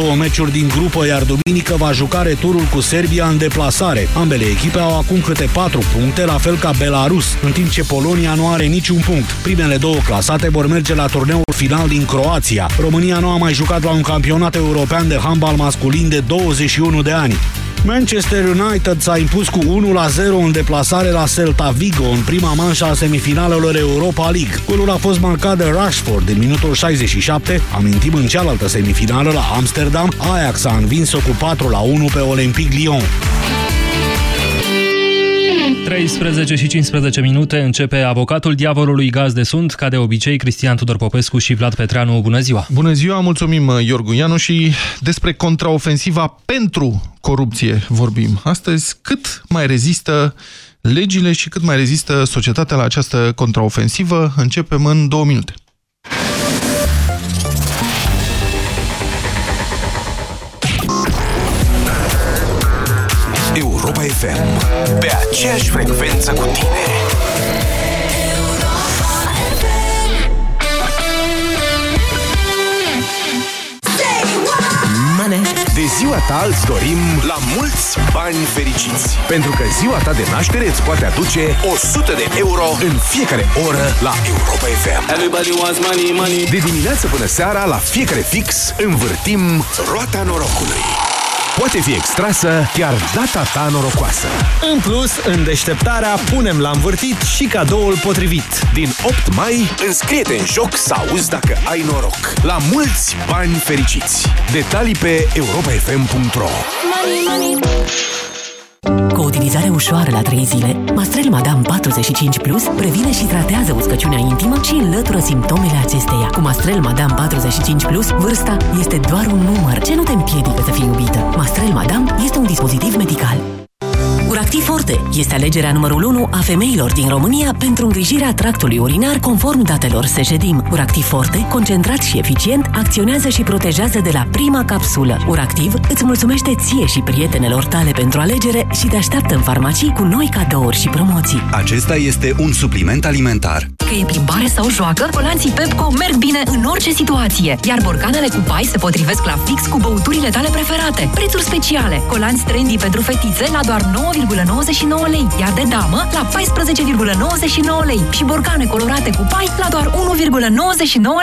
două meciuri din grupă, iar duminică va juca returul cu Serbia în deplasare. Ambele echipe au acum câte patru puncte, la fel ca Belarus, în timp ce Polonia nu are niciun punct. Primele două clasate vor merge la turneul final din Croația. România nu a mai jucat la un campionat european de handbal masculin de 21 de ani. Manchester United s-a impus cu 1-0 în deplasare la Celta Vigo în prima manșă a semifinalelor Europa League. Golul a fost marcat de Rashford în minutul 67, amintim în cealaltă semifinală la Amsterdam, Ajax a învins-o cu 4-1 pe Olympique Lyon. 13 și 15 minute începe avocatul diavolului gaz de sunt, ca de obicei, Cristian Tudor Popescu și Vlad Petreanu. Bună ziua! Bună ziua, mulțumim Iorgu Ianu și despre contraofensiva pentru corupție vorbim. Astăzi, cât mai rezistă legile și cât mai rezistă societatea la această contraofensivă, începem în două minute. FM Pe aceeași frecvență cu tine. De ziua ta îți dorim la mulți bani fericiți. Pentru că ziua ta de naștere îți poate aduce 100 de euro în fiecare oră la Europa FM Everybody wants money, money. De dimineață până seara, la fiecare fix, învârtim roata norocului poate fi extrasă chiar data ta norocoasă. În plus, în deșteptarea punem la învârtit și cadoul potrivit. Din 8 mai, înscrie-te în joc să auzi dacă ai noroc. La mulți bani fericiți! Detalii pe europafm.ro Cu o utilizare ușoară la 3 zile, Mastrel Madame 45 Plus previne și tratează uscăciunea intimă și înlătură simptomele acesteia. Cu Mastrel Madame 45 Plus, vârsta este doar un număr ce nu te împiedică să fii iubită. Mastrel Madame este un dispozitiv medical. Uractiv Forte este alegerea numărul 1 a femeilor din România pentru îngrijirea tractului urinar conform datelor Sejedim. Uractiv Forte, concentrat și eficient, acționează și protejează de la prima capsulă. Uractiv îți mulțumește ție și prietenelor tale pentru alegere și te așteaptă în farmacii cu noi cadouri și promoții. Acesta este un supliment alimentar. Că e plimbare sau joacă, colanții Pepco merg bine în orice situație, iar borcanele cu pai se potrivesc la fix cu băuturile tale preferate. Prețuri speciale. Colanți trendy pentru fetițe la doar 9,99 lei, iar de damă la 14,99 lei și borcane colorate cu pai la doar 1,99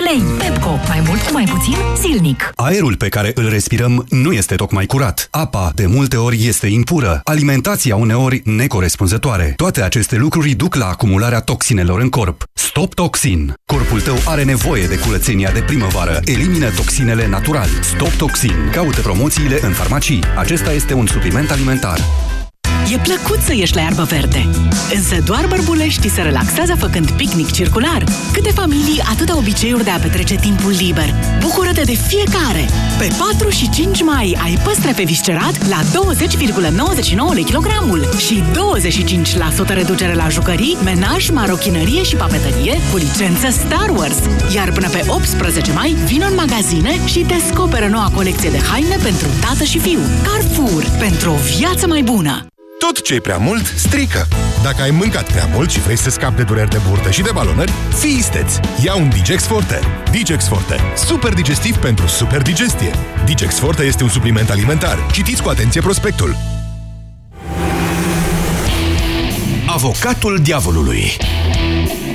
lei. Pepco. Mai mult cu mai puțin zilnic. Aerul pe care îl respirăm nu este tocmai curat. Apa, de multe ori, este impură. Alimentația, uneori, necorespunzătoare. Toate aceste lucruri duc la acumularea toxinelor în corp. Stop Toxin. Corpul tău are nevoie de curățenia de primăvară. Elimină toxinele natural. Stop Toxin. Caută promoțiile în farmacii. Acesta este un supliment alimentar. E plăcut să ieși la iarbă verde, însă doar bărbuleștii se relaxează făcând picnic circular. Câte familii, atâta obiceiuri de a petrece timpul liber. Bucură-te de fiecare! Pe 4 și 5 mai ai păstre pe viscerat la 20,99 lei kilogramul și 25% reducere la jucării, menaj, marochinărie și papetărie cu licență Star Wars. Iar până pe 18 mai, vin în magazine și descoperă noua colecție de haine pentru tată și fiu. Carrefour, pentru o viață mai bună! Tot ce e prea mult, strică. Dacă ai mâncat prea mult și vrei să scapi de dureri de burtă și de balonări, fii isteț. Ia un Digex Forte. Digex Forte. Super digestiv pentru super digestie. Digex Forte este un supliment alimentar. Citiți cu atenție prospectul. Avocatul diavolului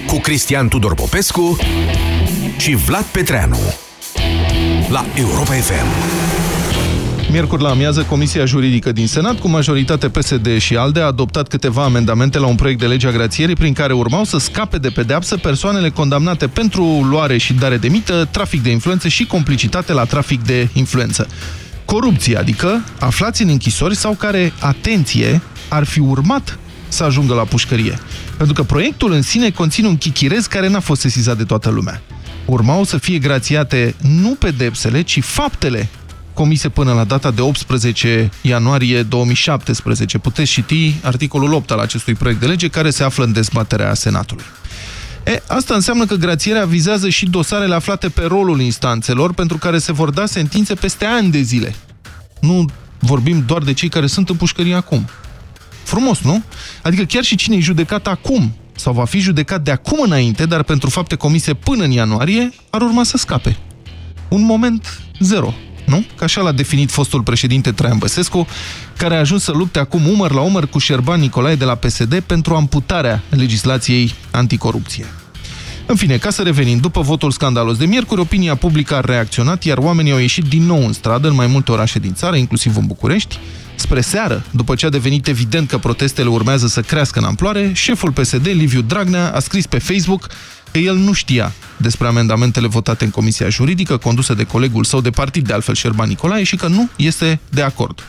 cu Cristian Tudor Popescu și Vlad Petreanu la Europa FM. Miercuri la amiază, Comisia Juridică din Senat, cu majoritate PSD și ALDE, a adoptat câteva amendamente la un proiect de lege a grațierii prin care urmau să scape de pedeapsă persoanele condamnate pentru luare și dare de mită, trafic de influențe și complicitate la trafic de influență. Corupție, adică aflați în închisori sau care, atenție, ar fi urmat să ajungă la pușcărie. Pentru că proiectul în sine conține un chichirez care n-a fost sesizat de toată lumea. Urmau să fie grațiate nu pedepsele, ci faptele comise până la data de 18 ianuarie 2017. Puteți citi articolul 8 al acestui proiect de lege care se află în dezbaterea Senatului. E, asta înseamnă că grațierea vizează și dosarele aflate pe rolul instanțelor pentru care se vor da sentințe peste ani de zile. Nu vorbim doar de cei care sunt în pușcărie acum. Frumos, nu? Adică chiar și cine e judecat acum sau va fi judecat de acum înainte, dar pentru fapte comise până în ianuarie, ar urma să scape. Un moment zero Nu? Că așa l-a definit fostul președinte Traian Băsescu, care a ajuns să lupte acum umăr la umăr cu Șerban Nicolae de la PSD pentru amputarea legislației anticorupție. În fine, ca să revenim, după votul scandalos de miercuri, opinia publică a reacționat, iar oamenii au ieșit din nou în stradă în mai multe orașe din țară, inclusiv în București. Spre seară, după ce a devenit evident că protestele urmează să crească în amploare, șeful PSD, Liviu Dragnea, a scris pe Facebook că el nu știa despre amendamentele votate în Comisia Juridică, condusă de colegul său de partid, de altfel Șerban Nicolae, și că nu este de acord.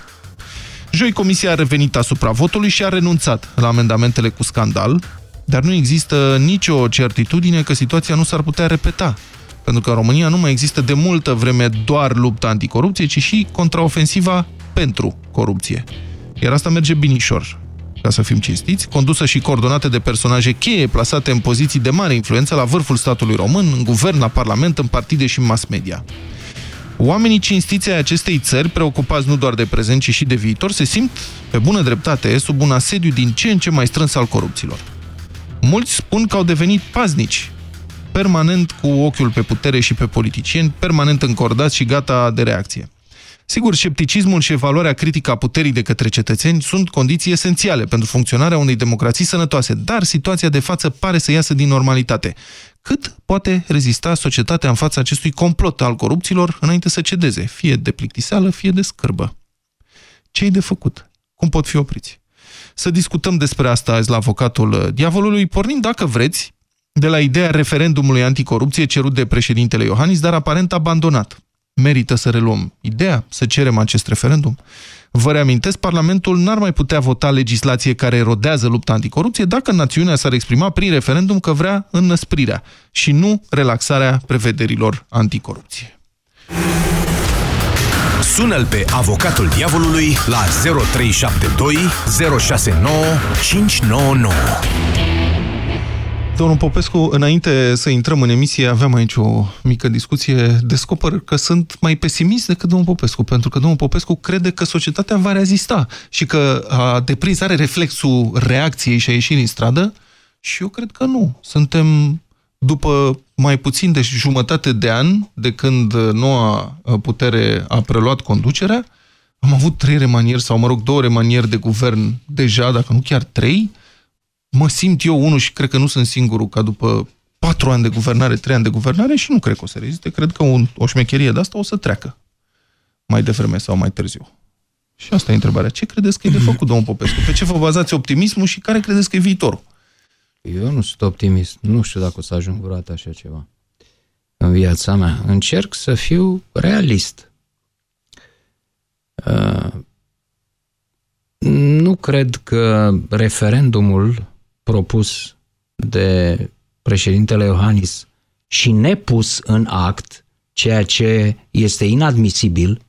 Joi, Comisia a revenit asupra votului și a renunțat la amendamentele cu scandal, dar nu există nicio certitudine că situația nu s-ar putea repeta. Pentru că în România nu mai există de multă vreme doar lupta anticorupție, ci și contraofensiva pentru corupție. Iar asta merge binișor, ca să fim cinstiți, condusă și coordonată de personaje cheie plasate în poziții de mare influență la vârful statului român, în guvern, la parlament, în partide și în mass media. Oamenii cinstiți ai acestei țări, preocupați nu doar de prezent, ci și de viitor, se simt, pe bună dreptate, sub un asediu din ce în ce mai strâns al corupților. Mulți spun că au devenit paznici, permanent cu ochiul pe putere și pe politicieni, permanent încordați și gata de reacție. Sigur, scepticismul și evaluarea critică a puterii de către cetățeni sunt condiții esențiale pentru funcționarea unei democrații sănătoase, dar situația de față pare să iasă din normalitate. Cât poate rezista societatea în fața acestui complot al corupților înainte să cedeze, fie de plictiseală, fie de scârbă? Ce-i de făcut? Cum pot fi opriți? Să discutăm despre asta azi la avocatul diavolului, pornind, dacă vreți, de la ideea referendumului anticorupție cerut de președintele Iohannis, dar aparent abandonat. Merită să reluăm ideea, să cerem acest referendum? Vă reamintesc, Parlamentul n-ar mai putea vota legislație care erodează lupta anticorupție dacă națiunea s-ar exprima prin referendum că vrea înnăsprirea și nu relaxarea prevederilor anticorupție. Sună-l pe avocatul diavolului la 0372 069 599. Domnul Popescu, înainte să intrăm în emisie, aveam aici o mică discuție. Descoper că sunt mai pesimist decât domnul Popescu, pentru că domnul Popescu crede că societatea va rezista și că a deprins, are reflexul reacției și a ieșit în stradă și eu cred că nu. Suntem după mai puțin de jumătate de an de când noua putere a preluat conducerea, am avut trei remanieri, sau mă rog, două remanieri de guvern deja, dacă nu chiar trei, mă simt eu unul și cred că nu sunt singurul ca după patru ani de guvernare, trei ani de guvernare și nu cred că o să reziste. Cred că un, o șmecherie de asta o să treacă mai devreme sau mai târziu. Și asta e întrebarea. Ce credeți că e de făcut, domnul Popescu? Pe ce vă bazați optimismul și care credeți că e viitorul? Eu nu sunt optimist. Nu știu dacă o să ajung vreodată așa ceva în viața mea. Încerc să fiu realist. Uh, nu cred că referendumul propus de președintele Iohannis și nepus în act, ceea ce este inadmisibil,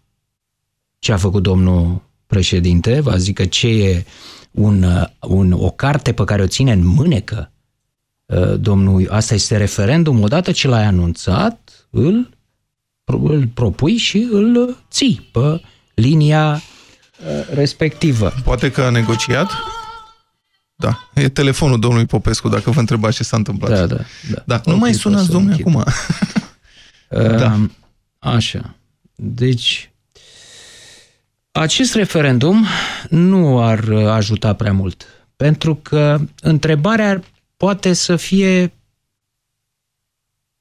ce a făcut domnul președinte, va zic că ce e un, un, o carte pe care o ține în mânecă domnul, asta este referendum, odată ce l-ai anunțat, îl, îl propui și îl ții pe linia respectivă. Poate că a negociat? Da. E telefonul domnului Popescu, dacă vă întrebați ce s-a întâmplat. Da, da. da. da. Nu mai sunați, domnule, acum. da. Așa. Deci, acest referendum nu ar ajuta prea mult. Pentru că întrebarea poate să fie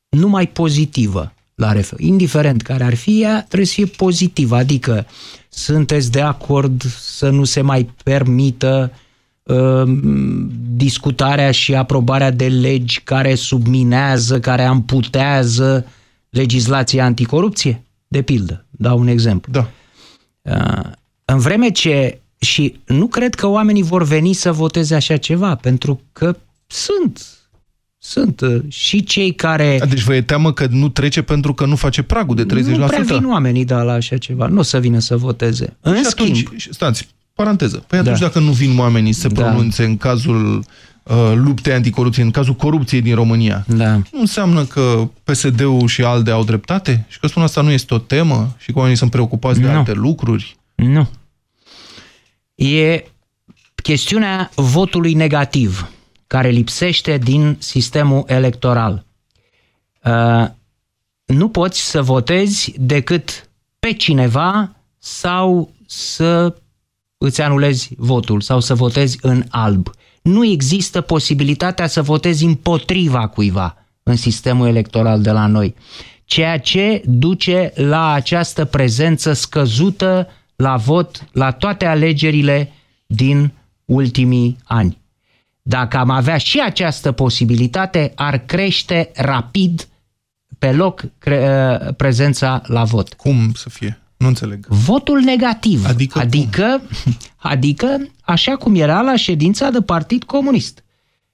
numai pozitivă la referendum. Indiferent care ar fi ea, trebuie să fie pozitivă. Adică sunteți de acord să nu se mai permită uh, discutarea și aprobarea de legi care subminează, care amputează legislația anticorupție? De pildă, dau un exemplu. Da. Uh, în vreme ce și nu cred că oamenii vor veni să voteze așa ceva, pentru că sunt sunt uh, și cei care... Deci vă e teamă că nu trece pentru că nu face pragul de 30%? Nu prea vin oamenii da, la așa ceva. Nu o să vină să voteze. În și schimb... Atunci, stați, paranteză. Păi atunci da. dacă nu vin oamenii să da. pronunțe în cazul uh, luptei anticorupție, în cazul corupției din România, da. nu înseamnă că PSD-ul și ALDE au dreptate? Și că spun asta nu este o temă? Și că oamenii sunt preocupați nu. de alte lucruri? Nu. E chestiunea votului negativ care lipsește din sistemul electoral. Uh, nu poți să votezi decât pe cineva sau să îți anulezi votul sau să votezi în alb. Nu există posibilitatea să votezi împotriva cuiva în sistemul electoral de la noi, ceea ce duce la această prezență scăzută la vot la toate alegerile din ultimii ani. Dacă am avea și această posibilitate, ar crește rapid pe loc cre- prezența la vot. Cum să fie? Nu înțeleg. Votul negativ. Adică adică, adică așa cum era la ședința de Partid Comunist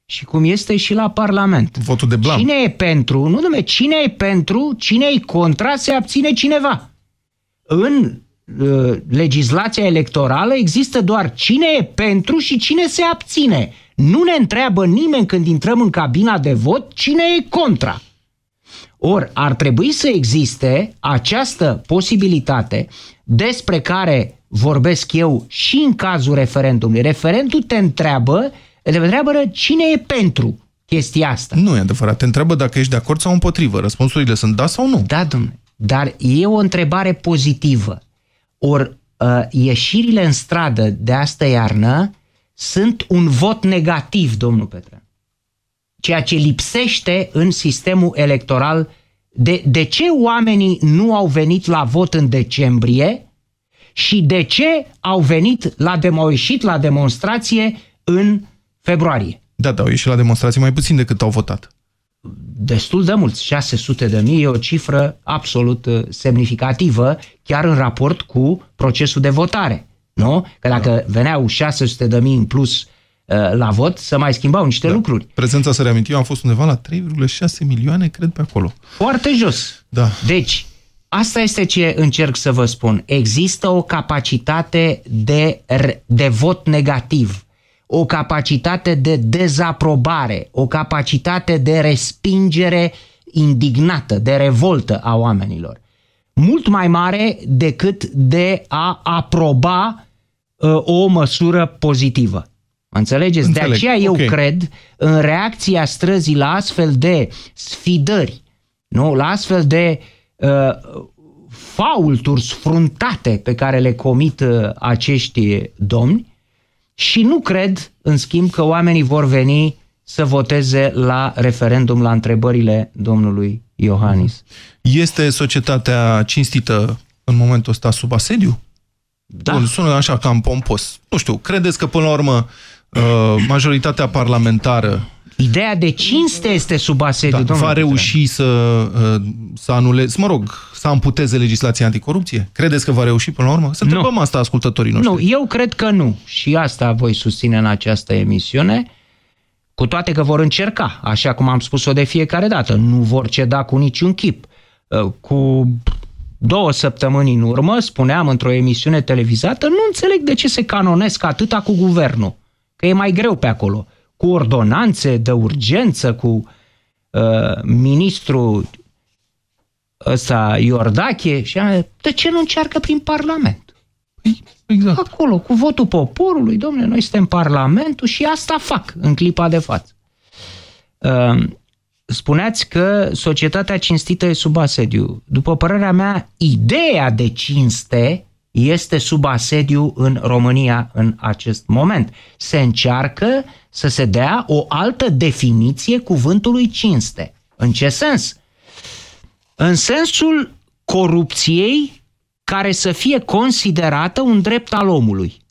și cum este și la Parlament. Votul de blam. Cine e pentru, nu nume, cine e pentru, cine e contra, se abține cineva. În uh, legislația electorală există doar cine e pentru și cine se abține. Nu ne întreabă nimeni când intrăm în cabina de vot cine e contra. Ori ar trebui să existe această posibilitate despre care vorbesc eu și în cazul referendumului. Referendul te întreabă, te întreabă cine e pentru chestia asta. Nu e adevărat. Te întreabă dacă ești de acord sau împotrivă. Răspunsurile sunt da sau nu. Da, domnule. Dar e o întrebare pozitivă. Ori uh, ieșirile în stradă de astă iarnă sunt un vot negativ, domnul Petrean ceea ce lipsește în sistemul electoral. De, de ce oamenii nu au venit la vot în decembrie și de ce au venit la demo, au ieșit la demonstrație în februarie? Da, da, au ieșit la demonstrație mai puțin decât au votat. Destul de mulți, 600 de mii, e o cifră absolut uh, semnificativă, chiar în raport cu procesul de votare. Nu? Că dacă da. veneau 600 de mii în plus Uh, la vot să mai schimbau niște da. lucruri. Prezența, să reamintim, a fost undeva la 3,6 milioane, cred, pe acolo. Foarte jos. Da. Deci, asta este ce încerc să vă spun. Există o capacitate de, de vot negativ, o capacitate de dezaprobare, o capacitate de respingere indignată, de revoltă a oamenilor. Mult mai mare decât de a aproba uh, o măsură pozitivă. Înțelegeți? Înțeleg. De aceea eu okay. cred în reacția străzii la astfel de sfidări, nu? la astfel de uh, faulturi sfruntate pe care le comit uh, acești domni și nu cred, în schimb, că oamenii vor veni să voteze la referendum la întrebările domnului Iohannis. Este societatea cinstită în momentul ăsta sub asediu? Da. Bun, sună așa cam pompos. Nu știu, credeți că până la urmă Uh, majoritatea parlamentară Ideea de cinste este sub asediu, da, Va reuși să, uh, să anuleze, mă rog, să amputeze legislația anticorupție? Credeți că va reuși până la urmă? Să întrebăm asta ascultătorii noștri. Nu, eu cred că nu. Și asta voi susține în această emisiune, cu toate că vor încerca, așa cum am spus-o de fiecare dată. Nu vor ceda cu niciun chip. Uh, cu două săptămâni în urmă spuneam într-o emisiune televizată, nu înțeleg de ce se canonesc atâta cu guvernul că e mai greu pe acolo. Cu ordonanțe de urgență, cu uh, ministrul ăsta Iordache și de ce nu încearcă prin Parlament? Păi, exact. Acolo, cu votul poporului, domnule, noi suntem Parlamentul și asta fac în clipa de față. Uh, spuneați că societatea cinstită e sub asediu. După părerea mea, ideea de cinste este sub asediu în România în acest moment. Se încearcă să se dea o altă definiție cuvântului cinste. În ce sens? În sensul corupției care să fie considerată un drept al omului.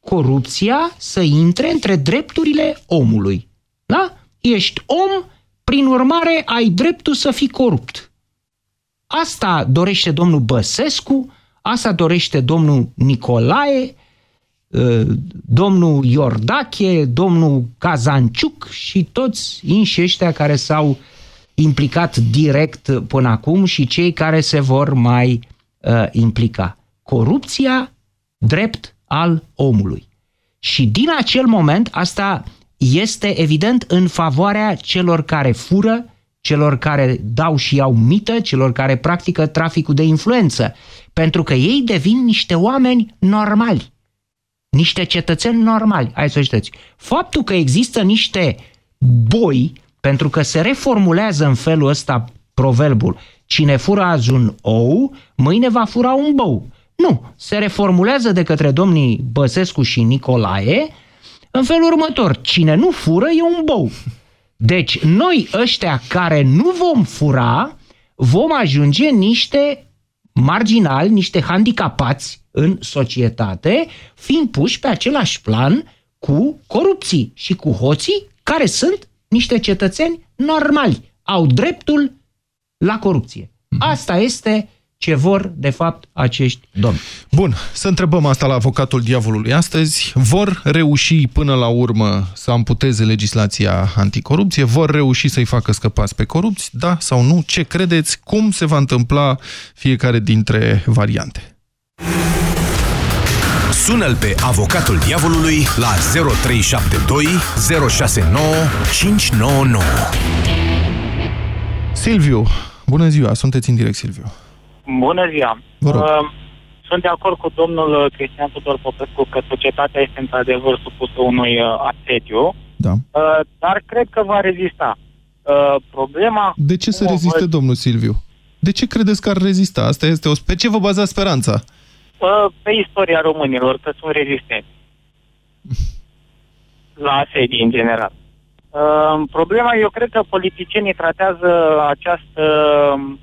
Corupția să intre între drepturile omului. Da? Ești om, prin urmare ai dreptul să fii corupt. Asta dorește domnul Băsescu, asta dorește domnul Nicolae, ă, domnul Iordache, domnul Cazanciuc și toți inși ăștia care s-au implicat direct până acum și cei care se vor mai uh, implica. Corupția, drept al omului. Și din acel moment, asta este evident în favoarea celor care fură, celor care dau și iau mită, celor care practică traficul de influență, pentru că ei devin niște oameni normali, niște cetățeni normali ai societății. Faptul că există niște boi, pentru că se reformulează în felul ăsta proverbul, cine fură azi un ou, mâine va fura un bou. Nu, se reformulează de către domnii Băsescu și Nicolae în felul următor. Cine nu fură e un bou. Deci noi ăștia care nu vom fura, vom ajunge niște marginali, niște handicapați în societate, fiind puși pe același plan cu corupții și cu hoții, care sunt niște cetățeni normali, au dreptul la corupție. Asta este ce vor, de fapt, acești domni. Bun, să întrebăm asta la avocatul diavolului astăzi. Vor reuși până la urmă să amputeze legislația anticorupție? Vor reuși să-i facă scăpați pe corupți? Da sau nu? Ce credeți? Cum se va întâmpla fiecare dintre variante? Sună-l pe avocatul diavolului la 0372 069 599. Silviu, bună ziua, sunteți în direct, Silviu. Bună ziua! Vă rog. Uh, sunt de acord cu domnul Cristian Tudor Popescu că societatea este într-adevăr supusă unui uh, asediu, Da. uh, dar cred că va rezista. Uh, problema... De ce să cum o reziste, văd, domnul Silviu? De ce credeți că ar rezista? Asta este o... Pe ce vă bazați speranța? uh, pe istoria românilor, că sunt rezistenți la asedii în general. Uh, problema, eu cred că politicienii tratează această um,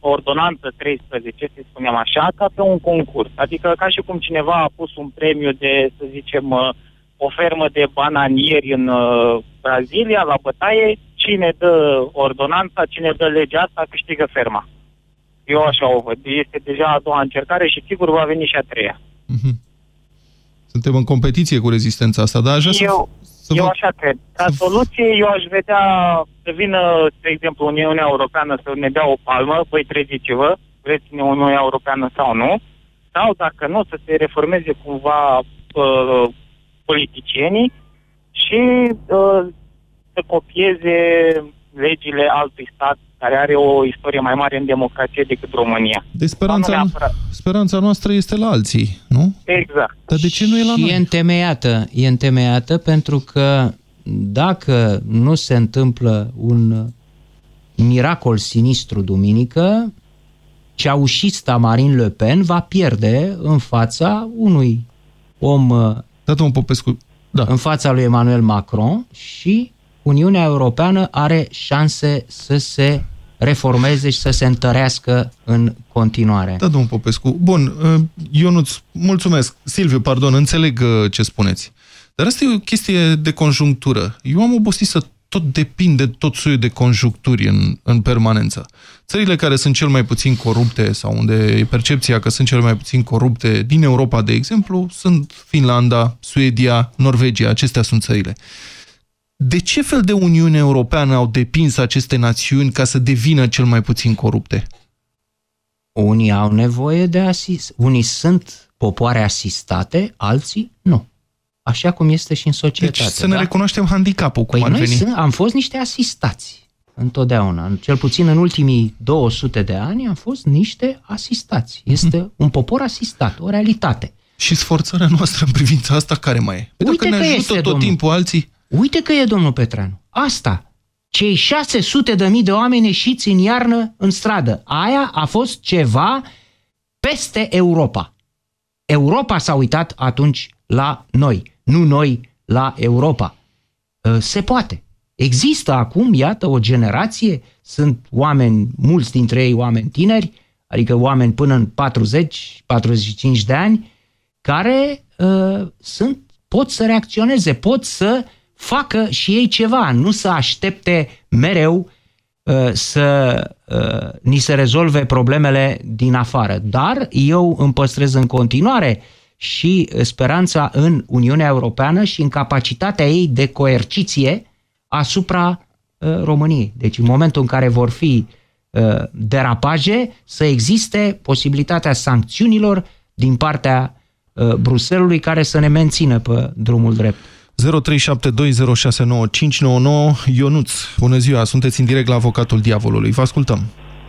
ordonanță 13, să spunem așa, ca pe un concurs. Adică ca și cum cineva a pus un premiu de, să zicem, uh, o fermă de bananieri în uh, Brazilia, la bătaie, cine dă ordonanța, cine dă legea asta, câștigă ferma. Eu așa o văd. Este deja a doua încercare și sigur va veni și a treia. Suntem în competiție cu rezistența asta, dar aș vrea să... Eu, să eu vă- așa cred. Ca soluție, eu aș vedea să vină, de exemplu, Uniunea Europeană să ne dea o palmă, păi treziți-vă, vreți Uniunea Europeană sau nu, sau dacă nu, să se reformeze cumva uh, politicienii și uh, să copieze legile altui stat care are o istorie mai mare în democrație decât România. De speranța, Sau nu neapărat. speranța noastră este la alții, nu? Exact. Dar de ce nu e la și noi? e întemeiată. E întemeiată pentru că dacă nu se întâmplă un miracol sinistru duminică, ceaușista Marine Le Pen va pierde în fața unui om da, domnul Popescu, da. în fața lui Emmanuel Macron și Uniunea Europeană are șanse să se reformeze și să se întărească în continuare. Da, domnul Popescu. Bun, uh, Ionuț, mulțumesc. Silviu, pardon, înțeleg uh, ce spuneți. Dar asta e o chestie de conjunctură. Eu am obosit să tot depinde tot soiul de conjuncturi în, în permanență. Țările care sunt cel mai puțin corupte sau unde e percepția că sunt cel mai puțin corupte din Europa, de exemplu, sunt Finlanda, Suedia, Norvegia. Acestea sunt țările. De ce fel de Uniune Europeană au depins aceste națiuni ca să devină cel mai puțin corupte? Unii au nevoie de asist. Unii sunt popoare asistate, alții nu. Așa cum este și în societate. Deci să ne recunoaștem handicapul, cum păi ar noi veni. Sunt, am fost niște asistați întotdeauna. Cel puțin în ultimii 200 de ani am fost niște asistați. Este un popor asistat, o realitate. Și sforțarea noastră în privința asta care mai e? Păi Uite dacă ne că ajută este, tot domnul. timpul alții... Uite că e, domnul Petreanu. Asta. Cei 600 de mii de oameni ieșiți în iarnă în stradă. Aia a fost ceva peste Europa. Europa s-a uitat atunci la noi, nu noi la Europa. Uh, Se poate. Există acum, iată, o generație, sunt oameni, mulți dintre ei oameni tineri, adică oameni până în 40-45 de ani, care uh, sunt, pot să reacționeze, pot să facă și ei ceva, nu să aștepte mereu uh, să uh, ni se rezolve problemele din afară. Dar eu îmi păstrez în continuare și speranța în Uniunea Europeană și în capacitatea ei de coerciție asupra uh, României. Deci în momentul în care vor fi uh, derapaje, să existe posibilitatea sancțiunilor din partea uh, Bruselului care să ne mențină pe drumul drept. 0372069599 Ionuț, bună ziua, sunteți în direct la avocatul diavolului. Vă ascultăm.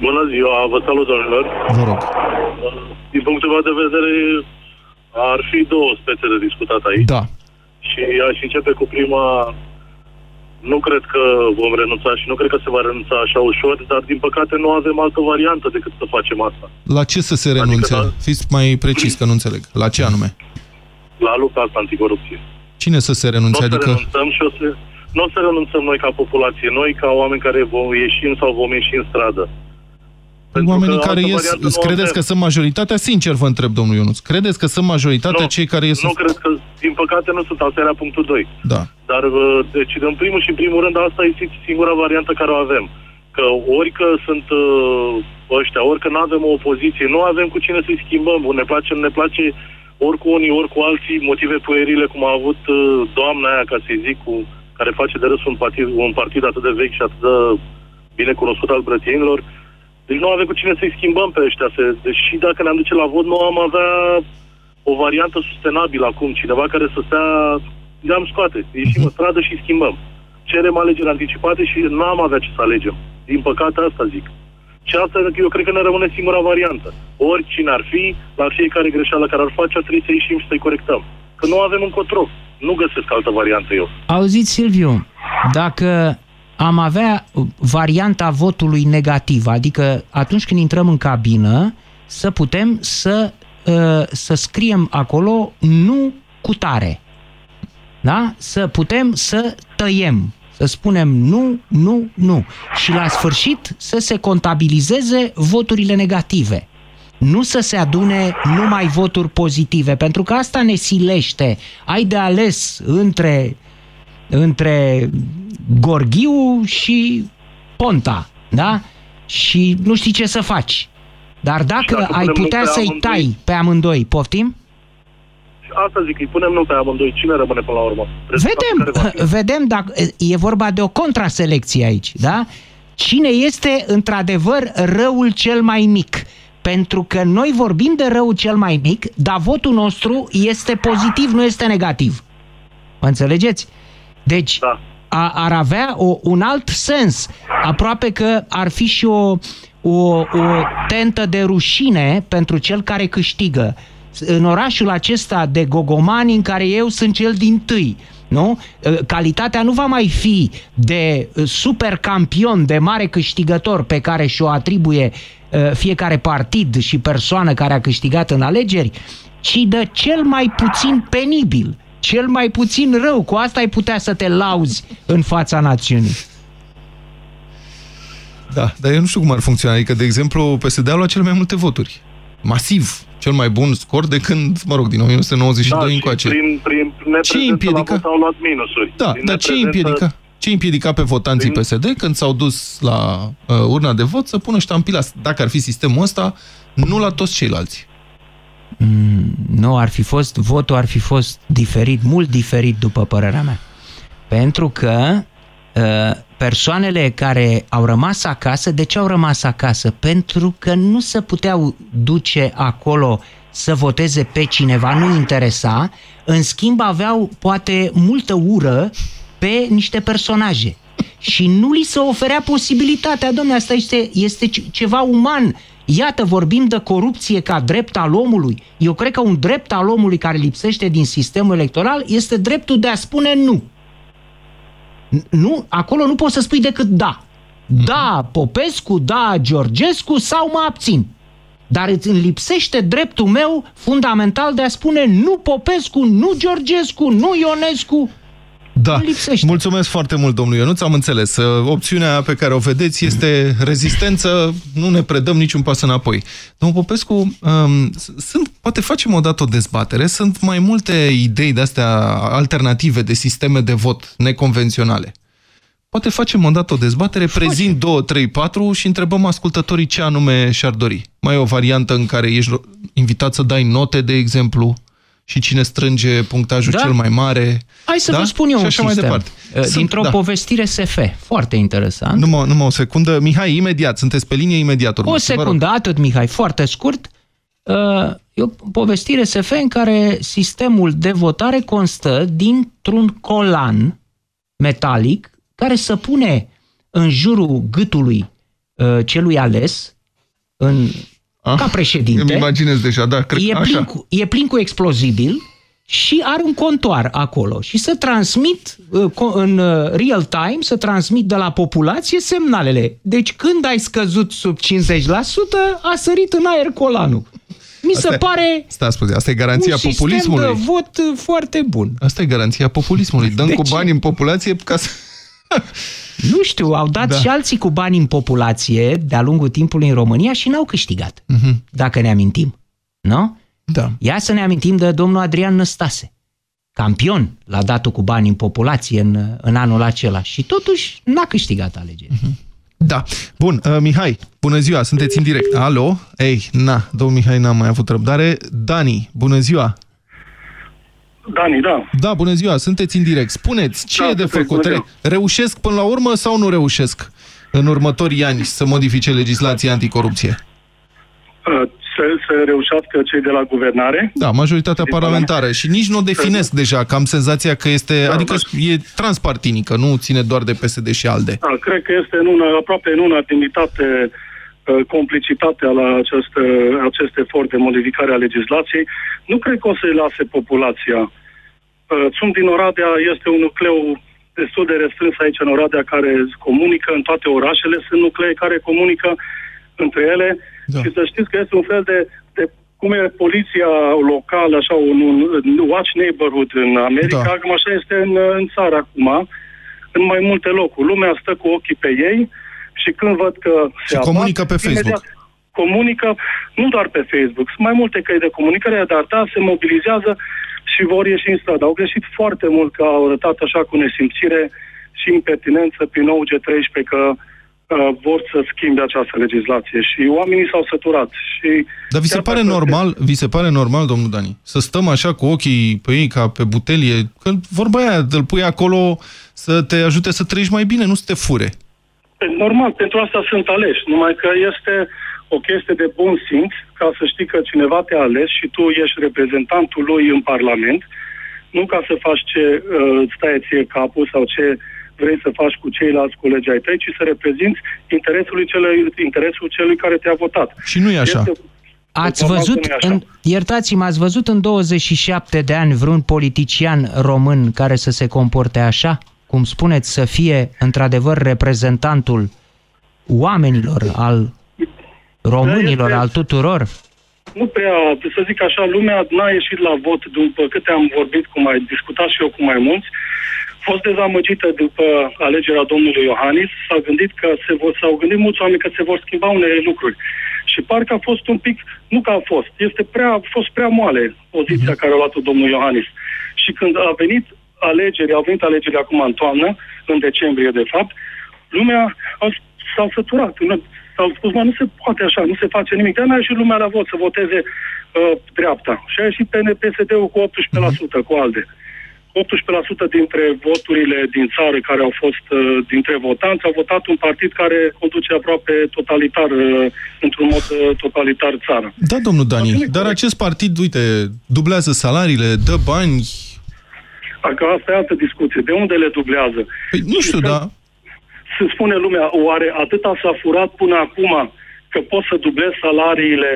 Bună ziua, vă salut, domnilor. Vă rog. Din punctul meu de vedere, ar fi două spețe de discutat aici. Da. Și aș începe cu prima Nu cred că vom renunța și nu cred că se va renunța așa ușor, dar din păcate nu avem altă variantă decât să facem asta. La ce să se renunțe? Adică, da. Fiți mai precis, că nu înțeleg. La ce anume? La lupta asta anticorupție. Cine să se renunțe? Nu o să Adică... renunțăm și o să... Nu o să renunțăm noi ca populație, noi ca oameni care vom ieșim sau vom ieși în stradă. Pentru Oamenii că care altă ies, variantă nu credeți avem. că sunt majoritatea? Sincer vă întreb, domnul Ionuț. Credeți că sunt majoritatea Nu, cei care ies? Nu cred că, din păcate, nu sunt. Asta era punctul 2. Da. Dar, uh, deci, în primul și în primul rând, asta este singura variantă care o avem. Că ori că sunt uh, ăștia, ori că nu avem o opoziție, nu avem cu cine să-i schimbăm. Ne place, ne place ori cu unii, ori cu alții, motive puerile, cum a avut uh, doamna aia, ca să-i zic, cu, care face de râs un partid, un partid atât de vechi și atât de bine cunoscut al brătienilor. Deci nu avem cu cine să-i schimbăm pe ăștia. Se, deși dacă ne-am duce la vot, nu am avea o variantă sustenabilă acum. Cineva care să stea... Le-am scoate. Ieșim în stradă și schimbăm. Cerem alegeri anticipate și nu am avea ce să alegem. Din păcate asta zic. Și asta eu cred că ne rămâne singura variantă. Oricine ar fi, la fiecare greșeală care ar face, ar trebui să ieșim și să-i corectăm. Că nu avem încotro. Nu găsesc altă variantă eu. Auziți, Silviu, dacă am avea varianta votului negativ, adică atunci când intrăm în cabină, să putem să, uh, să scriem acolo nu cu tare. Da? Să putem să tăiem, să spunem nu, nu, nu. Și la sfârșit să se contabilizeze voturile negative. Nu să se adune numai voturi pozitive, pentru că asta ne silește. Ai de ales între, între Gorghiu și Ponta, da? Și nu știi ce să faci. Dar dacă, dacă ai punem nu putea pe să-i amândoi? tai pe amândoi, poftim? Și asta zic, îi punem nu pe amândoi. Cine rămâne până la urmă? Rezultatul care va Vedem, fi. vedem dacă e vorba de o contraselecție aici, da? Cine este într-adevăr răul cel mai mic? Pentru că noi vorbim de răul cel mai mic, dar votul nostru este pozitiv, nu este negativ. Mă înțelegeți? Deci, Da. a, ar avea o, un alt sens. Aproape că ar fi și o, o, o tentă de rușine pentru cel care câștigă. În orașul acesta de gogomani în care eu sunt cel din tâi, nu? Calitatea nu va mai fi de super campion, de mare câștigător pe care și-o atribuie uh, fiecare partid și persoană care a câștigat în alegeri, ci de cel mai puțin penibil, cel mai puțin rău. Cu asta ai putea să te lauzi în fața națiunii. Da, dar eu nu știu cum ar funcționa. Adică, de exemplu, PSD a luat cele mai multe voturi. Masiv. Cel mai bun scor de când, mă rog, din 1992 da, și încoace. Prin, prin Ce neprezență la împiedică? vot au luat minusuri. Da, Prin dar ce îi neprezență- împiedica? Ce îi împiedica pe votanții Prin- PSD când s-au dus la uh, urna de vot să pună ștampila, dacă ar fi sistemul ăsta, nu la toți ceilalți? Mm, nu, ar fi fost, votul ar fi fost diferit, mult diferit după părerea mea. Pentru că uh, persoanele care au rămas acasă, de ce au rămas acasă? Pentru că nu se puteau duce acolo să voteze pe cineva, nu interesa, în schimb aveau poate multă ură pe niște personaje. Și nu li se oferea posibilitatea, domnule, asta este, este ce- ceva uman. Iată, vorbim de corupție ca drept al omului. Eu cred că un drept al omului care lipsește din sistemul electoral este dreptul de a spune nu. N- Nu, acolo nu poți să spui decât da. Da, Popescu, da, Georgescu sau mă abțin. Dar îți îmi lipsește dreptul meu fundamental de a spune nu Popescu, nu Georgescu, nu Ionescu. Da, mulțumesc foarte mult, domnul Ionuț, am înțeles. Uh, Opțiunea pe care o vedeți este rezistență, nu ne predăm niciun pas înapoi. Domnul Popescu, um, sunt, poate facem odată o dezbatere, sunt mai multe idei de-astea alternative de sisteme de vot neconvenționale. Poate facem odată o dezbatere, prezint 2, 3, 4 și întrebăm ascultătorii ce anume și-ar dori. Mai e o variantă în care ești invitat să dai note, de exemplu, și cine strânge punctajul Da. cel mai mare. Hai să da? vă spun eu și un așa sistem. mai departe. Uh, Sunt- Dintr-o da. povestire SF. Foarte interesant. Numai, numai o secundă. Mihai, imediat, sunteți pe linie imediat. O urmați. Vă rog. secundă, atât, Mihai, foarte scurt. Uh, E o povestire SF în care sistemul de votare constă dintr-un colan metalic care se pune în jurul gâtului uh, celui ales, în, ca președinte. Îmi imaginez deja, da, cred e, că plin așa. cu, e plin cu explozibil și are un contoar acolo și să transmit uh, co- în uh, real time, să transmit de la populație semnalele. Deci când ai scăzut sub 50%, a sărit în aer colanul. Mi Asta se e- pare Stai, scuze, asta e garanția un sistem populismului. de vot uh, foarte bun. Asta e garanția populismului. Dăm De cu ce? bani în populație ca să... Nu știu, au dat Da. și alții cu bani în populație de-a lungul timpului în România și n-au câștigat, Mhm. dacă ne amintim. Nu? Da. Ia să ne amintim de domnul Adrian Năstase. Campion la datul cu bani în populație în, în anul acela și totuși n-a câștigat alegeri. Da. Bun, uh, Mihai, bună ziua, sunteți în direct. Alo? Ei, na, domnul Mihai n-a mai avut răbdare. Dani, bună ziua. Dani, da. Da, bună ziua, sunteți în direct. Spuneți, ce Da, e de sunteți, făcut? bună Re ziua. reușesc până la urmă sau nu reușesc în următorii ani să modifice legislația anticorupție? Uh, Să, să reușească cei de la guvernare. Da, majoritatea Din parlamentară. Și nici nu o definesc deja, că am senzația că este, Da, adică da. e transpartinică, nu ține doar de PSD și ALDE. Da, cred că este în una, aproape în unanimitate uh, complicitatea la această, acest efort de modificare a legislației. Nu cred că o să-i lase populația. Uh, Sunt din Oradea, este un nucleu destul de restrâns aici în Oradea care comunică în toate orașele, sunt nuclee care comunică între ele da. și să știți că este un fel de, de cum e poliția locală, așa, un, un watch neighborhood în America, Da. cam așa este în, în țară acum, în mai multe locuri. Lumea stă cu ochii pe ei și când văd că se Și abat, comunică pe Facebook. imediat Comunică nu doar pe Facebook, sunt mai multe căi de comunicare, dar da, se mobilizează și vor ieși în stradă. Au greșit foarte mult că au arătat așa cu nesimțire și impertinență prin nou G13 că uh, vor să schimbe această legislație și oamenii s-au săturat. Și Dar vi se chiar pare dacă- normal, vi se pare normal, domnul Dani, să stăm așa cu ochii pe ei ca pe butelie, că vorba aia, îl pui acolo să te ajute să trăiești mai bine, nu să te fure. Normal, pentru asta sunt aleși, numai că este o chestie de bun simț ca să știi că cineva te-a ales și tu ești reprezentantul lui în Parlament, nu ca să faci ce uh, îți taie ție capul sau ce vrei să faci cu ceilalți colegi ai tăi, ci să reprezinți interesul celui, interesul celui care te-a votat. Și nu e așa. Este, Ați Normal văzut, că nu e așa. în, iertați-mă, ați văzut în 27 de ani vreun politician român care să se comporte așa? Cum spuneți, să fie într-adevăr reprezentantul oamenilor, al românilor, Este- al tuturor? nu prea, să zic așa, lumea n-a ieșit la vot după câte am vorbit, cum ai discutat și eu cu mai mulți, a fost dezamăgită după alegerea domnului Iohannis, s-a gândit că se vor, s-au gândit mulți oameni că se vor schimba unele lucruri. Și parcă a fost un pic, nu că a fost, este prea, a fost prea moale poziția care a luat-o domnul Iohannis. Și când a venit alegeri, au venit alegeri acum în toamnă, în decembrie de fapt, lumea a, s-au săturat. Nu- S-au spus, mă, nu se poate așa, nu se face nimic. De-aia n-a ieșit lumea la vot să voteze uh, dreapta. Și a ieșit PSD-ul cu 18%, cu ALDE. 18% dintre voturile din țară care au fost uh, dintre votanți au votat un partid care conduce aproape totalitar, uh, într-un mod uh, totalitar țara. Da, domnul Dani, dar acest partid, uite, dublează salariile, dă bani... Dacă asta e altă discuție. De unde le dublează? Păi, nu știu, că- dar... Se spune lumea, oare atâta s-a furat până acum că poți să dublezi salariile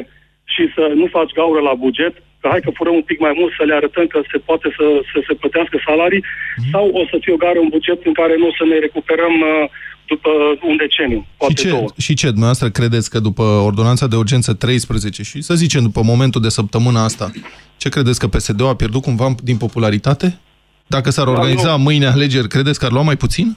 și să nu faci gaură la buget? Că hai că furăm un pic mai mult să le arătăm că se poate să, să se plătească salarii Mhm. sau o să fie o gară în buget în care nu o să ne recuperăm uh, după un deceniu, Și poate ce, două. și ce, dumneavoastră credeți că după ordonanța de urgență 13 și să zicem după momentul de săptămână asta, ce credeți că PSD-ul a pierdut cumva din popularitate? Dacă s-ar Da, organiza nu. mâine alegeri, credeți că ar lua mai puțin?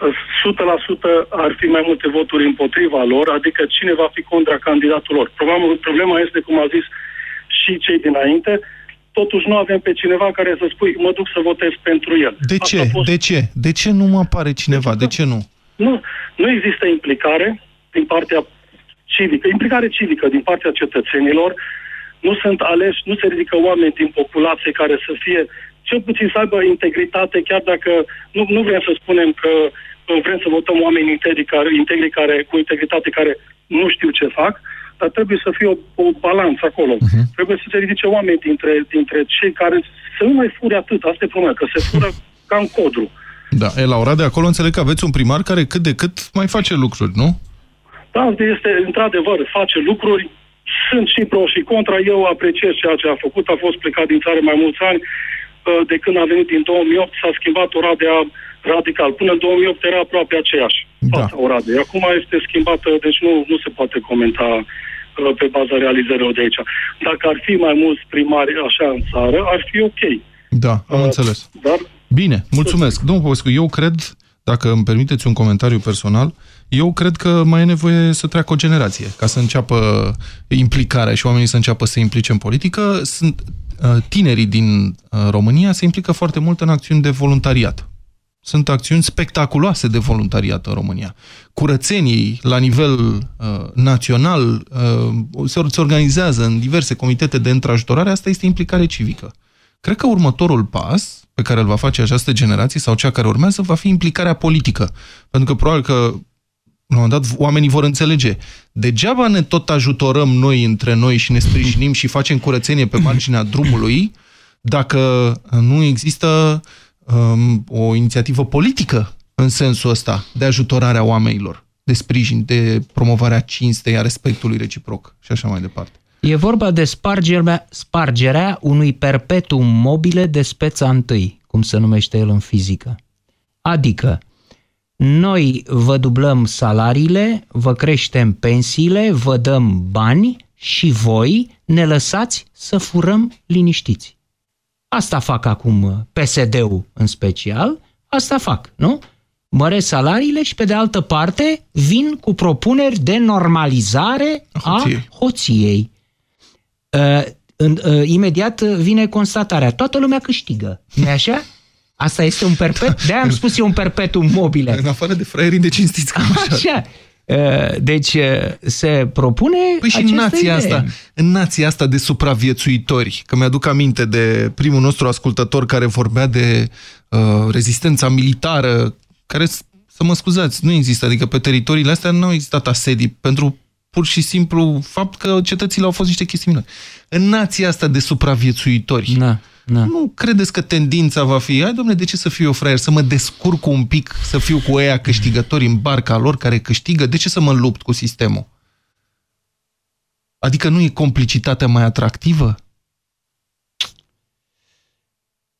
100% ar fi mai multe voturi împotriva lor, adică cine va fi contra candidatul lor. Problema, problema este, cum a zis și cei dinainte, totuși nu avem pe cineva care să spui, mă duc să votez pentru el. De Asta ce? a fost- De ce? De ce nu mă apare cineva? De ce nu? Nu, nu există implicare din partea civică, implicare civică din partea cetățenilor. Nu sunt aleși, nu se ridică oameni din populație care să fie, cel puțin să aibă integritate, chiar dacă nu, nu vrem să spunem că uh, vrem să votăm oameni integri care, integri care, cu integritate care nu știu ce fac, dar trebuie să fie o, o balanță acolo. Uh-huh. Trebuie să se ridice oameni dintre, dintre cei care să nu mai fure atât. Asta e problema, că se fură ca în codru. Da, e, la ora de acolo înțeleg că aveți un primar care cât de cât mai face lucruri, nu? Da, este într-adevăr, face lucruri sunt și pro și contra. Eu apreciez ceea ce a făcut. A fost plecat din țară mai mulți ani. Uh, de când a venit din 2008 s-a schimbat Oradea radical. Până în 2008 era aproape aceeași Da. fața Oradei. Acum este schimbată, deci nu, nu se poate comenta uh, pe baza realizărilor de aici. Dacă ar fi mai mulți primari așa în țară, ar fi ok. Da, am înțeles. Dar Bine, mulțumesc. Domnul Popescu, eu cred, dacă îmi permiteți un comentariu personal, eu cred că mai e nevoie să treacă o generație ca să înceapă implicarea și oamenii să înceapă să se implice în politică. Sunt uh, tinerii din uh, România se implică foarte mult în acțiuni de voluntariat. Sunt acțiuni spectaculoase de voluntariat în România. Curățenii la nivel uh, național uh, se, se organizează în diverse comitete de întrajutorare, asta este implicare civică. Cred că următorul pas pe care îl va face această generație sau cea care urmează va fi implicarea politică. Pentru că probabil că la un moment dat oamenii vor înțelege. Degeaba ne tot ajutorăm noi între noi și ne sprijinim și facem curățenie pe marginea drumului dacă nu există um, o inițiativă politică în sensul ăsta de ajutorare a oamenilor, de sprijin, de promovarea cinstei, a respectului reciproc și așa mai departe. E vorba de spargerea, spargerea unui perpetuum mobile de speța întâi, cum se numește el în fizică. Adică, noi vă dublăm salariile, vă creștem pensiile, vă dăm bani și voi ne lăsați să furăm liniștiți. Asta fac acum PSD-ul în special, asta fac, nu? Măresc salariile și pe de altă parte vin cu propuneri de normalizare a hoției. hoției. Uh, în, uh, imediat vine constatarea. Toată lumea câștigă. nu așa? Asta este un perpet? De-aia am spus eu un perpetuum mobile. În afară de fraierii de cinstiți. Cam așa. Așa. Uh, Deci uh, se propune Păi și în această nația idee. asta, în nația asta de supraviețuitori, că mi-aduc aminte de primul nostru ascultător care vorbea de uh, rezistența militară, care, s- să mă scuzați, nu există, adică pe teritoriile astea nu au existat asedii pentru pur și simplu fapt că cetățile au fost niște chestii minore. În nația asta de supraviețuitori, da, da. nu credeți că tendința va fi, hai domnule, de ce să fiu eu fraier, să mă descurc un pic, să fiu cu ăia câștigători în barca lor care câștigă, de ce să mă lupt cu sistemul? Adică nu e complicitatea mai atractivă?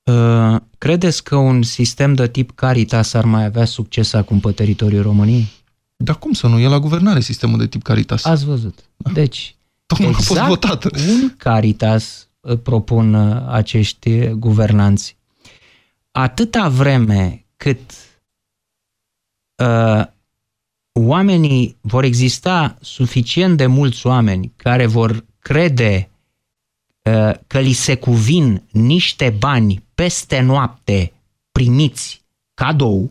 Uh, Credeți că un sistem de tip Caritas ar mai avea succes acum pe teritoriul României? Dar cum să nu? E la guvernare sistemul de tip Caritas. Ați văzut. Deci, Tocmai a fost votat. un Caritas uh, propun uh, acești uh, guvernanți. Atâta vreme cât uh, oamenii vor exista suficient de mulți oameni care vor crede uh, că li se cuvin niște bani peste noapte primiți cadou, uh,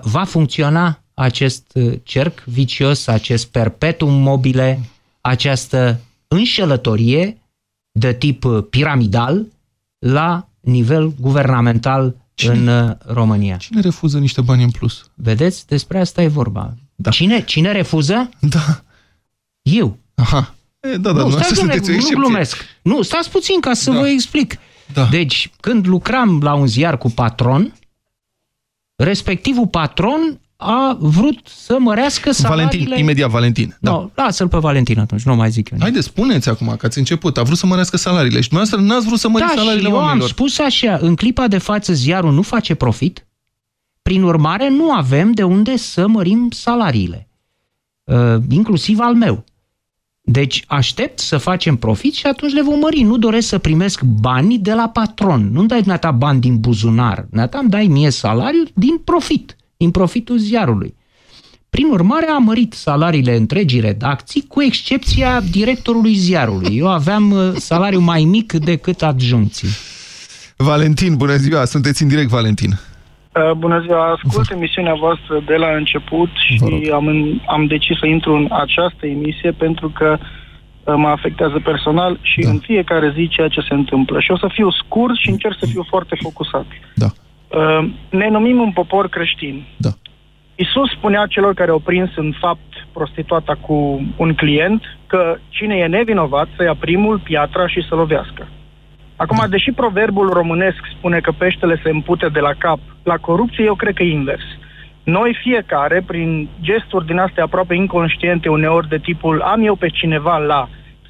va funcționa acest uh, cerc vicios, acest perpetuum mobile, această înșelătorie de tip uh, piramidal la nivel guvernamental Cine- în uh, România. Cine refuză niște bani în plus? Vedeți? Despre asta e vorba. Da. Cine, cine refuză? Da. Eu. Aha. E, da, da, nu, dumneavoastră stați, domnule, sunteți o nu excepție. glumesc. Nu, stați puțin ca să Da. vă explic. Da. Deci, când lucram la un ziar cu patron, respectivul patron a vrut să mărească salariile... Valentin, imediat Valentin. Da. No, lasă-l pe Valentin atunci, nu mai zic eu. Haideți, spuneți acum că ați început. A vrut să mărească salariile și dumneavoastră n-ați vrut să măriți da, și salariile eu am oamenilor. spus așa, în clipa de față ziarul nu face profit, prin urmare nu avem de unde să mărim salariile, uh, inclusiv al meu. Deci aștept să facem profit și atunci le vom mări. Nu doresc să primesc bani de la patron. Nu-mi dai dumneata bani din buzunar. Dumneata îmi dai mie salariu din profit, din profitul ziarului. Prin urmare, am mărit salariile întregii redacții, cu excepția directorului ziarului. Eu aveam uh, salariu mai mic decât adjuncții. Valentin, bună ziua, sunteți în direct, Valentin. Uh, Bună ziua, ascult emisiunea voastră de la început și am, în, am decis să intru în această emisie pentru că uh, mă afectează personal și da. în fiecare zi ceea ce se întâmplă. Și o să fiu scurt și încerc să fiu foarte focusat. Da. Uh, Ne numim un popor creștin. Da. Isus spunea celor care au prins în fapt prostituata cu un client că cine e nevinovat să ia primul piatra și să lovească. Acum, deși proverbul românesc spune că peștele se împute de la cap, la corupție eu cred că e invers. Noi fiecare, prin gesturi din astea aproape inconștiente, uneori de tipul am eu pe cineva la,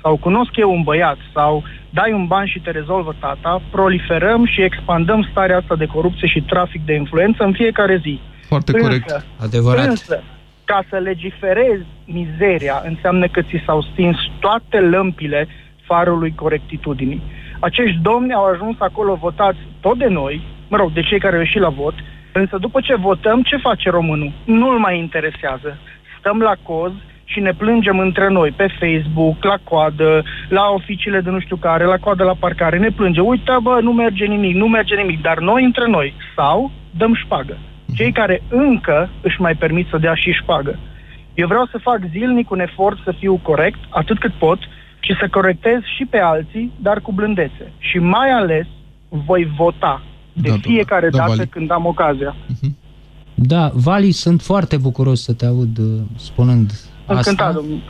sau cunosc eu un băiat, sau dai un ban și te rezolvă tata, proliferăm și expandăm starea asta de corupție și trafic de influență în fiecare zi. Foarte Însă- corect. Adevărat. Însă, ca să legiferezi mizeria, înseamnă că ți s-au stins toate lămpile farului corectitudinii. Acești domni au ajuns acolo votați tot de noi, mă rog, de cei care au ieșit la vot, însă după ce votăm, ce face românul? Nu-l mai interesează. Stăm la coz și ne plângem între noi, pe Facebook, la coadă, la oficiile de nu știu care, la coadă la parcare, ne plânge, uite bă, nu merge nimic, nu merge nimic, dar noi între noi, sau dăm șpagă. Cei care încă își mai permit să dea și șpagă. Eu vreau să fac zilnic un efort să fiu corect, atât cât pot, și să corectez și pe alții, dar cu blândețe. Și mai ales voi vota de Da, fiecare da, dată Vali. când am ocazia. Da, Vali, sunt foarte bucuros să te aud uh, spunând Încântat, asta. domnul.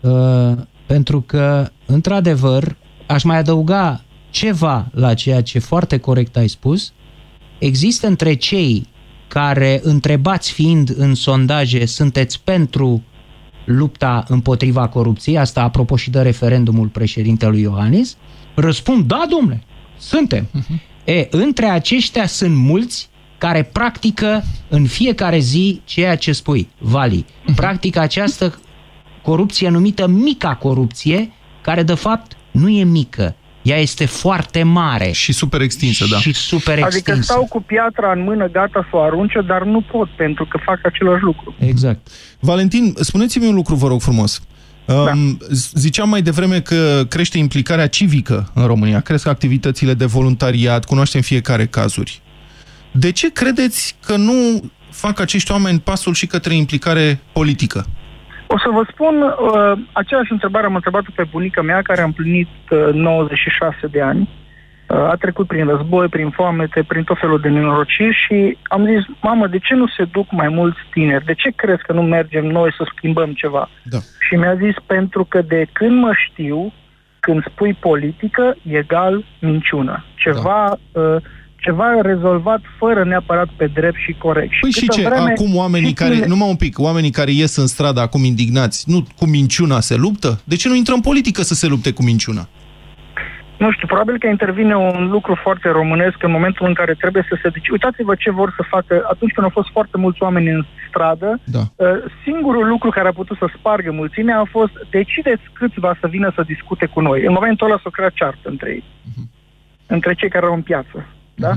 Uh, pentru că, într-adevăr, aș mai adăuga ceva la ceea ce foarte corect ai spus. Există între cei care, întrebați fiind în sondaje, sunteți pentru lupta împotriva corupției, asta apropo și de referendumul președintelui Iohannis, răspund, da, domnule, suntem. E, între aceștia sunt mulți care practică în fiecare zi ceea ce spui, Vali. Practică această corupție numită mica corupție, care de fapt nu e mică. Ea este foarte mare. Și super extinsă, da. Și super Adică extinsă. stau cu piatra în mână, gata să o arunce, dar nu pot, pentru că fac același lucru. Exact. Valentin, spuneți-mi un lucru, vă rog frumos. Um, Ziceam mai devreme că crește implicarea civică în România, cresc activitățile de voluntariat, cunoaștem fiecare cazuri. De ce credeți că nu fac acești oameni pasul și către implicare politică? O să vă spun, uh, aceeași întrebare am întrebat-o pe bunica mea, care a împlinit uh, 96 de ani. Uh, a trecut prin război, prin foamete, prin tot felul de nenorociri și am zis, mamă, de ce nu se duc mai mulți tineri? De ce crezi că nu mergem noi să schimbăm ceva? Da. Și mi-a zis, pentru că de când mă știu, când spui politică, egal minciună. Ceva, uh, ceva rezolvat fără neapărat pe drept și corect. Păi și câtă ce? Acum oamenii și care, tine- numai un pic, oamenii care ies în stradă acum indignați, nu cu minciuna se luptă? De ce nu intră în politică să se lupte cu minciuna? Nu știu, probabil că intervine un lucru foarte românesc în momentul în care trebuie să se... Deci, uitați-vă ce vor să facă atunci când au fost foarte mulți oameni în stradă. Da. Uh, Singurul lucru care a putut să spargă mulțimea a fost decideți câțiva să vină să discute cu noi. În momentul ăla s-a creat ceartă între ei. Între cei care au în piață. Da?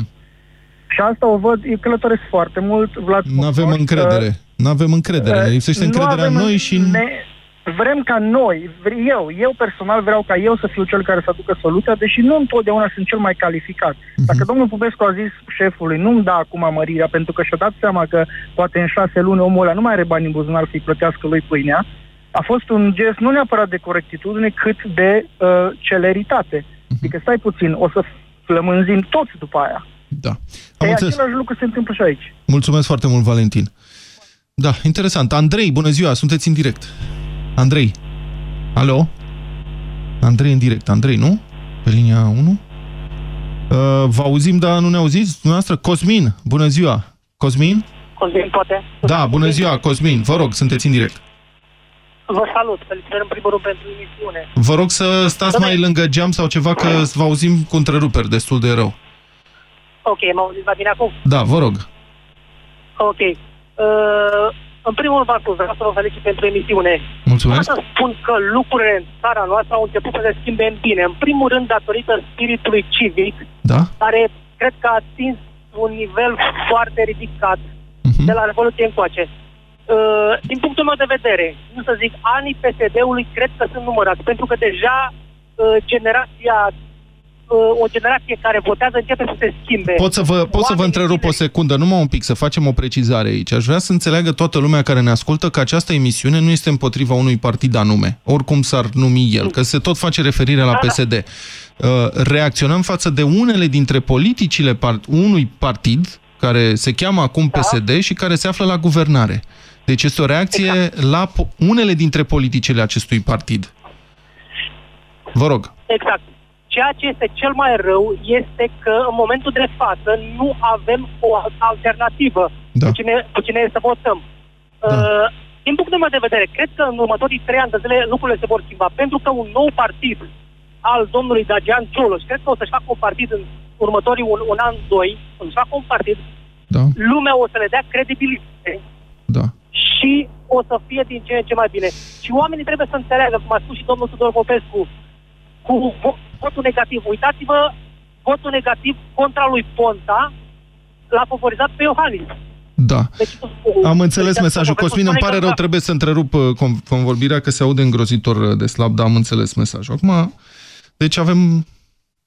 Și asta o văd, eu călătoresc foarte mult, Vlad Nu avem cunoaște, încredere. Nu avem încredere. Ne lipsește nu încrederea în avem noi în- și în... Ne, vrem ca noi, vre- eu, eu personal vreau ca eu să fiu cel care să aducă soluția, deși nu întotdeauna sunt cel mai calificat. Mhm. Dacă domnul Pupescu a zis șefului, nu-mi da acum mărirea, pentru că și-a dat seama că poate în șase luni omul ăla nu mai are bani în buzunar să-i plătească lui pâinea, a fost un gest nu neapărat de corectitudine, cât de uh, celeritate. Mhm. Adică stai puțin, o să flămânzim toți după aia. Da. Am Am înțeles. același lucru se întâmplă și aici. Mulțumesc foarte mult, Valentin. Da, interesant. Andrei, bună ziua, sunteți în direct. Andrei. Alo? Andrei în direct. Andrei, nu? Pe linia 1? Uh, vă auzim, dar nu ne auziți? Dumneavoastră, Cosmin, bună ziua. Cosmin? Cosmin, poate? Da, bună ziua, Cosmin. Vă rog, sunteți în direct. Vă salut, felicitări în primul rând pentru emisiune. Vă rog să stați mai lângă geam sau ceva, că vă auzim cu întreruperi destul de rău. Ok, m-am auzit la bine acum? Da, vă rog. Ok. Uh, în primul rând, Marcus, vreau să vă felicit pentru emisiune. Mulțumesc. Vreau să spun că lucrurile în țara noastră au început să se schimbe în bine. În primul rând, datorită spiritului civic, Da? care cred că a atins un nivel foarte ridicat Mhm. de la Revoluție încoace. Uh, din punctul meu de vedere, nu să zic, anii PSD-ului cred că sunt numărați, pentru că deja uh, generația uh, o generație care votează începe să se schimbe. Pot să vă, pot să vă întrerup o secundă, numai un pic, să facem o precizare aici. Aș vrea să înțeleagă toată lumea care ne ascultă că această emisiune nu este împotriva unui partid anume, oricum s-ar numi el, că se tot face referire la PSD. Uh, Reacționăm față de unele dintre politicile part unui partid care se cheamă acum PSD și care se află la guvernare. Deci este o reacție la po- unele dintre politicile acestui partid. Vă rog. Exact. Ceea ce este cel mai rău este că în momentul de față nu avem o alternativă. Da. cu, cine, cu cine e să votăm. Uh, din punctul meu de vedere, cred că în următorii trei ani de zile lucrurile se vor schimba, pentru că un nou partid al domnului Dacian Cioloș, cred că o să-și facă un partid în următorii un, un an, doi, o să-și facă un partid, Da. lumea o să le dea credibilitate Da. și o să fie din ce în ce mai bine. Și oamenii trebuie să înțeleagă, cum a spus și domnul Tudor Popescu, cu vo- votul negativ. Uitați-vă, votul negativ contra lui Ponta l-a favorizat pe Iohannis. Da. Deci, Am înțeles deci, mesajul. Popescu Cosmin, îmi spune pare că- rău, trebuie să întrerup uh, con- convorbirea, că se aude îngrozitor uh, de slab, dar am înțeles mesajul. Acum, deci avem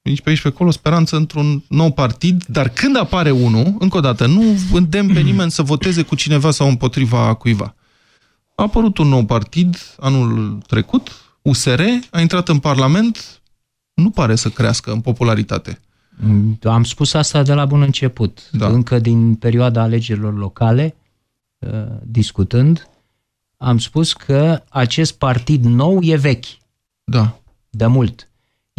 aici pe aici pe acolo speranță într-un nou partid, dar când apare unul, încă o dată, nu îndemn pe nimeni să voteze cu cineva sau împotriva cuiva. A apărut un nou partid anul trecut, USR, a intrat în Parlament, nu pare să crească în popularitate. Mm, Am spus asta de la bun început, da. încă din perioada alegerilor locale, uh, discutând, am spus că acest partid nou e vechi. Da. De mult.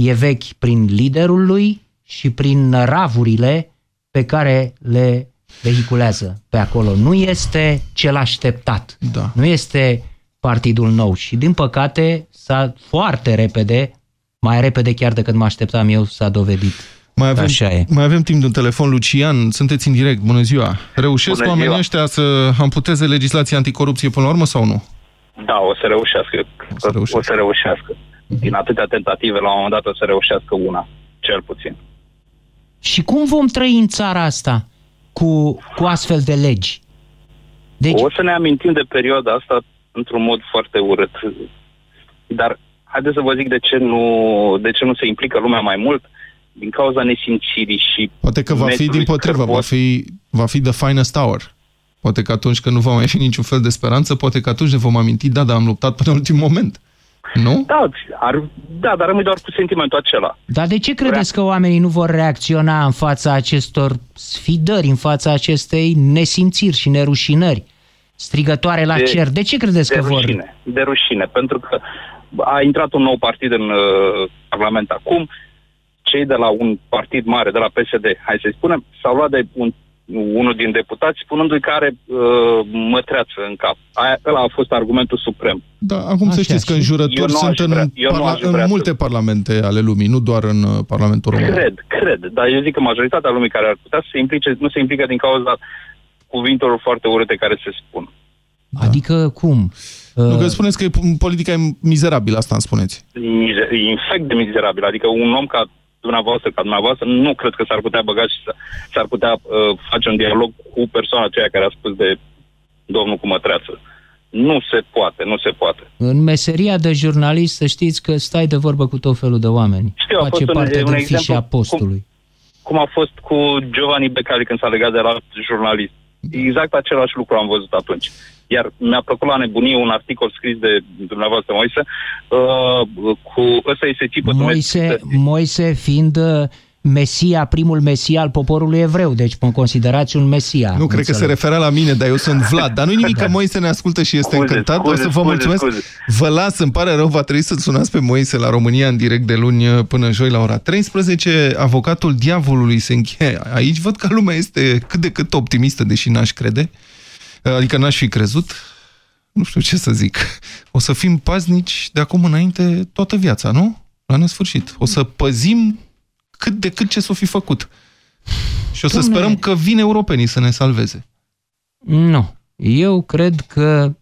E vechi prin liderul lui și prin ravurile pe care le vehiculează pe acolo. Nu este cel așteptat. Da. Nu este partidul nou și din păcate s-a foarte repede, mai repede chiar decât mă așteptam eu, s-a dovedit. Mai avem, Așa e. mai avem timp de un telefon. Lucian, sunteți în direct. Bună ziua. Reușesc Bună oamenii ziua. ăștia să amputeze legislația anticorupție până la urmă sau nu? Da, o să reușească. O să reușească. O să reușească. Din atâtea tentative, la un moment dat o să reușească una, cel puțin. Și cum vom trăi în țara asta cu, cu astfel de legi? Deci... O să ne amintim de perioada asta într-un mod foarte urât. Dar haideți să vă zic de ce nu, de ce nu se implică lumea mai mult. Din cauza nesimțirii și... Poate că va fi metului din potrivă, va scârbos. fi, va fi the finest hour. Poate că atunci când nu va mai fi niciun fel de speranță, poate că atunci ne vom aminti, da, dar am luptat până în ultimul moment. Nu? Da, ar, da, dar rămâi doar cu sentimentul acela. Dar de ce credeți că oamenii nu vor reacționa în fața acestor sfidări, în fața acestei nesimțiri și nerușinări strigătoare la De- cer? De ce credeți de că vor? rușine, De rușine, pentru că a intrat un nou partid în uh, Parlament acum, cei de la un partid mare, de la PSD, hai să-i spunem, s-au luat de un, unul din deputați spunându-i că are uh, mătreață în cap. Aia, ăla a fost argumentul suprem. Da, acum să Așa, știți că și- înjurături Eu nu sunt aș în, vrea- eu nu parla- aș vrea în să- multe parlamente ale lumii, nu doar în uh, Parlamentul Român. Cred, cred, dar eu zic că majoritatea lumii care ar putea să se implice, nu se implică din cauza cuvintelor foarte urâte care se spun. Adică cum? Nu, că spuneți că e- politica e mizerabilă, asta îmi spuneți. mize- infect de mizerabil. Adică un om ca dumneavoastră, ca dumneavoastră, nu cred că s-ar putea băga și să, s-ar putea uh, face un dialog cu persoana aceea care a spus de domnul cu mătreață. Nu se poate, nu se poate. În meseria de jurnalist să știți că stai de vorbă cu tot felul de oameni. Știu, a Face fost un- parte un din exemplu fișa postului. Cum a fost cu Giovanni Becali când s-a legat de la alt jurnalist. Exact același lucru am văzut atunci. Iar mi-a plăcut la nebunie un articol scris de dumneavoastră, Moise, uh, cu ăsta este tipul Moise, Moise fiind uh, Mesia, primul Mesia al poporului evreu, deci mă considerați un Mesia. Nu, cred că se referea la mine, dar eu sunt Vlad. Dar nu nimic că Moise ne ascultă și este Scuze, încântat. scuze, o să vă scuze, mulțumesc. scuze. Vă las, îmi pare rău, va trebui să sunați pe Moise la România în direct de luni până joi la ora 13. Avocatul diavolului se încheie aici. Văd că lumea este cât de cât optimistă, deși n-aș crede. Adică n-aș fi crezut. Nu știu ce să zic. O să fim paznici de acum înainte toată viața, nu? La nesfârșit. O să păzim cât de cât ce s-o fi făcut. Și o să Dom'le. sperăm că vin europenii să ne salveze. Nu. Eu cred că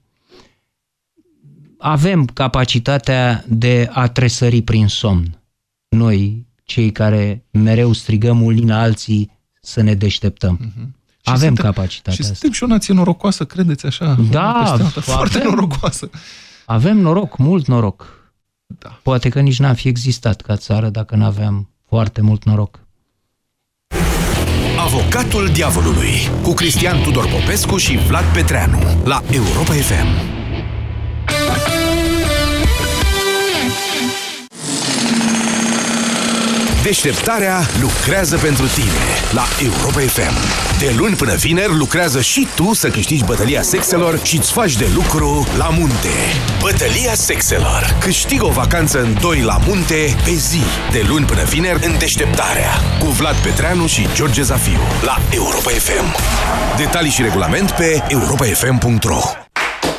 avem capacitatea de a tresări prin somn. Noi, cei care mereu strigăm unii la alții să ne deșteptăm. Și Avem suntem- capacitatea Și asta. suntem și o nație norocoasă, credeți așa? Da, Una peste alta. foarte avem- norocoasă. Avem noroc, mult noroc. Da. Poate că nici n-am fi existat ca țară dacă n-aveam foarte mult noroc. Avocatul diavolului cu Cristian Tudor Popescu și Vlad Petreanu la Europa FM. Deșteptarea lucrează pentru tine la Europa FM. De luni până vineri lucrează și tu să câștigi bătălia sexelor și îți faci de lucru la munte. Bătălia sexelor. Câștigă o vacanță în doi la munte pe zi. De luni până vineri în Deșteptarea. Cu Vlad Petreanu și George Zafiu la Europa FM. Detalii și regulament pe europafm.ro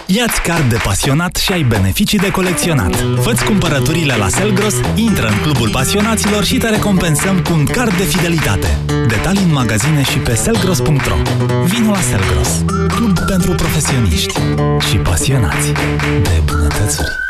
Iați card de pasionat și ai beneficii de colecționat. Fă-ți cumpărăturile la Selgros, intră în clubul pasionaților și te recompensăm cu un card de fidelitate. Detalii în magazine și pe selgros.ro Vino la Selgros, club pentru profesioniști și pasionați de bunătățuri.